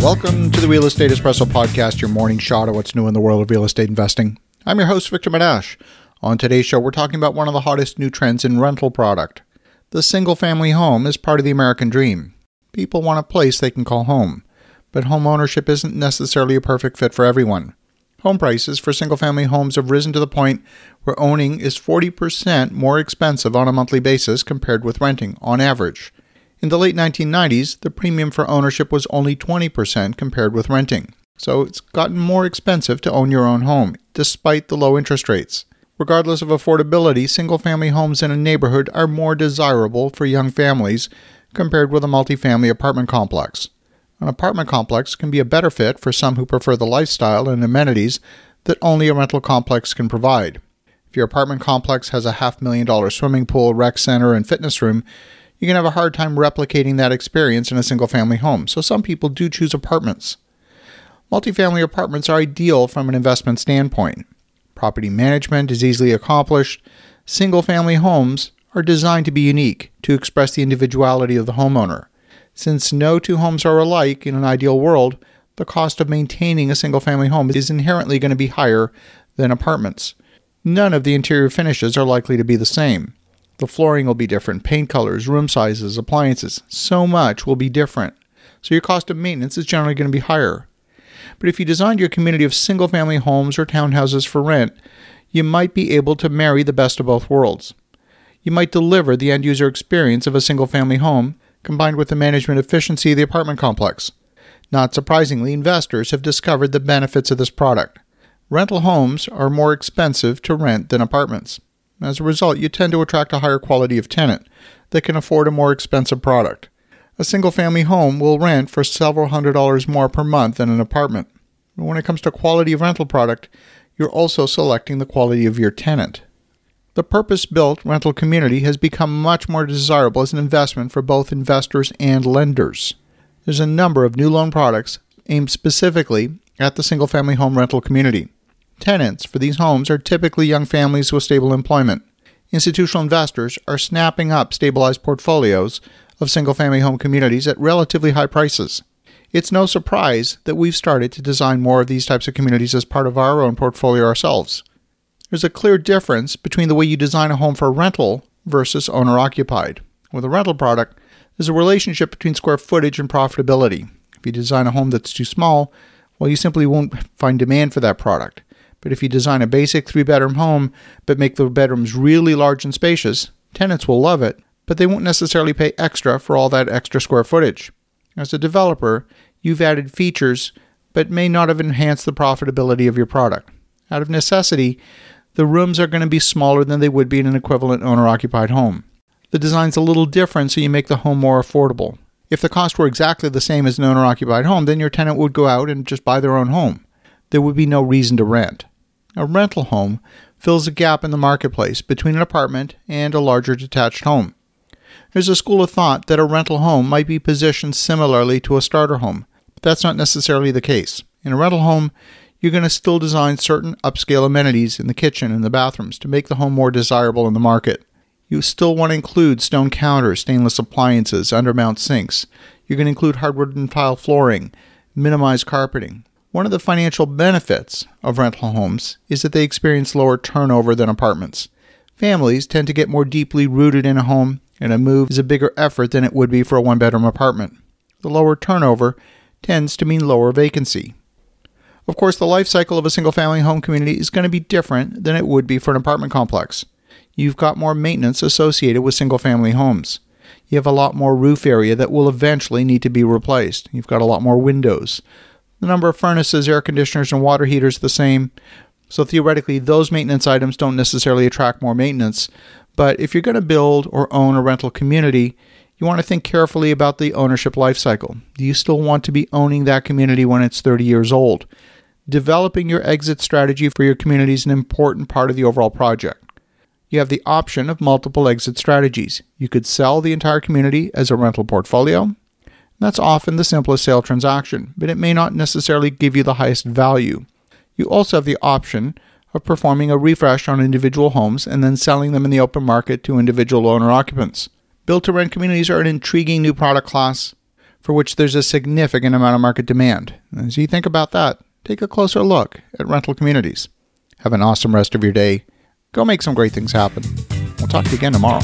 Welcome to the Real Estate Espresso Podcast, your morning shot of what's new in the world of real estate investing. I'm your host, Victor Menasce. On today's show, we're talking about one of the hottest new trends in rental product. The single family home is part of the American dream. People want a place they can call home, but home ownership isn't necessarily a perfect fit for everyone. Home prices for single family homes have risen to the point where owning is 40% more expensive on a monthly basis compared with renting on average. In the late 1990s, the premium for ownership was only 20% compared with renting. So it's gotten more expensive to own your own home, despite the low interest rates. Regardless of affordability, single family homes in a neighborhood are more desirable for young families compared with a multifamily apartment complex. An apartment complex can be a better fit for some who prefer the lifestyle and amenities that only a rental complex can provide. If your apartment complex has a half million dollar swimming pool, rec center, and fitness room, you can have a hard time replicating that experience in a single family home, so some people do choose apartments. Multifamily apartments are ideal from an investment standpoint. Property management is easily accomplished. Single family homes are designed to be unique, to express the individuality of the homeowner. Since no two homes are alike in an ideal world, the cost of maintaining a single family home is inherently going to be higher than apartments. None of the interior finishes are likely to be the same. The flooring will be different, paint colors, room sizes, appliances, so much will be different. So your cost of maintenance is generally going to be higher. But if you designed your community of single family homes or townhouses for rent, you might be able to marry the best of both worlds. You might deliver the end user experience of a single family home combined with the management efficiency of the apartment complex. Not surprisingly, investors have discovered the benefits of this product. Rental homes are more expensive to rent than apartments. As a result, you tend to attract a higher quality of tenant that can afford a more expensive product. A single family home will rent for several hundred dollars more per month than an apartment. When it comes to quality of rental product, you're also selecting the quality of your tenant. The purpose built rental community has become much more desirable as an investment for both investors and lenders. There's a number of new loan products aimed specifically at the single family home rental community. Tenants for these homes are typically young families with stable employment. Institutional investors are snapping up stabilized portfolios of single family home communities at relatively high prices. It's no surprise that we've started to design more of these types of communities as part of our own portfolio ourselves. There's a clear difference between the way you design a home for rental versus owner occupied. With a rental product, there's a relationship between square footage and profitability. If you design a home that's too small, well, you simply won't find demand for that product. But if you design a basic three bedroom home but make the bedrooms really large and spacious, tenants will love it, but they won't necessarily pay extra for all that extra square footage. As a developer, you've added features but may not have enhanced the profitability of your product. Out of necessity, the rooms are going to be smaller than they would be in an equivalent owner occupied home. The design's a little different so you make the home more affordable. If the cost were exactly the same as an owner occupied home, then your tenant would go out and just buy their own home. There would be no reason to rent. A rental home fills a gap in the marketplace between an apartment and a larger detached home. There's a school of thought that a rental home might be positioned similarly to a starter home, but that's not necessarily the case. In a rental home, you're going to still design certain upscale amenities in the kitchen and the bathrooms to make the home more desirable in the market. You still want to include stone counters, stainless appliances, undermount sinks. You're going to include hardwood and tile flooring, minimize carpeting, one of the financial benefits of rental homes is that they experience lower turnover than apartments. Families tend to get more deeply rooted in a home, and a move is a bigger effort than it would be for a one bedroom apartment. The lower turnover tends to mean lower vacancy. Of course, the life cycle of a single family home community is going to be different than it would be for an apartment complex. You've got more maintenance associated with single family homes. You have a lot more roof area that will eventually need to be replaced. You've got a lot more windows. The number of furnaces, air conditioners, and water heaters the same. So theoretically, those maintenance items don't necessarily attract more maintenance. But if you're going to build or own a rental community, you want to think carefully about the ownership life cycle. Do you still want to be owning that community when it's 30 years old? Developing your exit strategy for your community is an important part of the overall project. You have the option of multiple exit strategies. You could sell the entire community as a rental portfolio, that's often the simplest sale transaction, but it may not necessarily give you the highest value. You also have the option of performing a refresh on individual homes and then selling them in the open market to individual owner occupants. Built to rent communities are an intriguing new product class. for which there's a significant amount of market demand. As you think about that, take a closer look at rental communities. Have an awesome rest of your day. Go make some great things happen. We'll talk to you again tomorrow.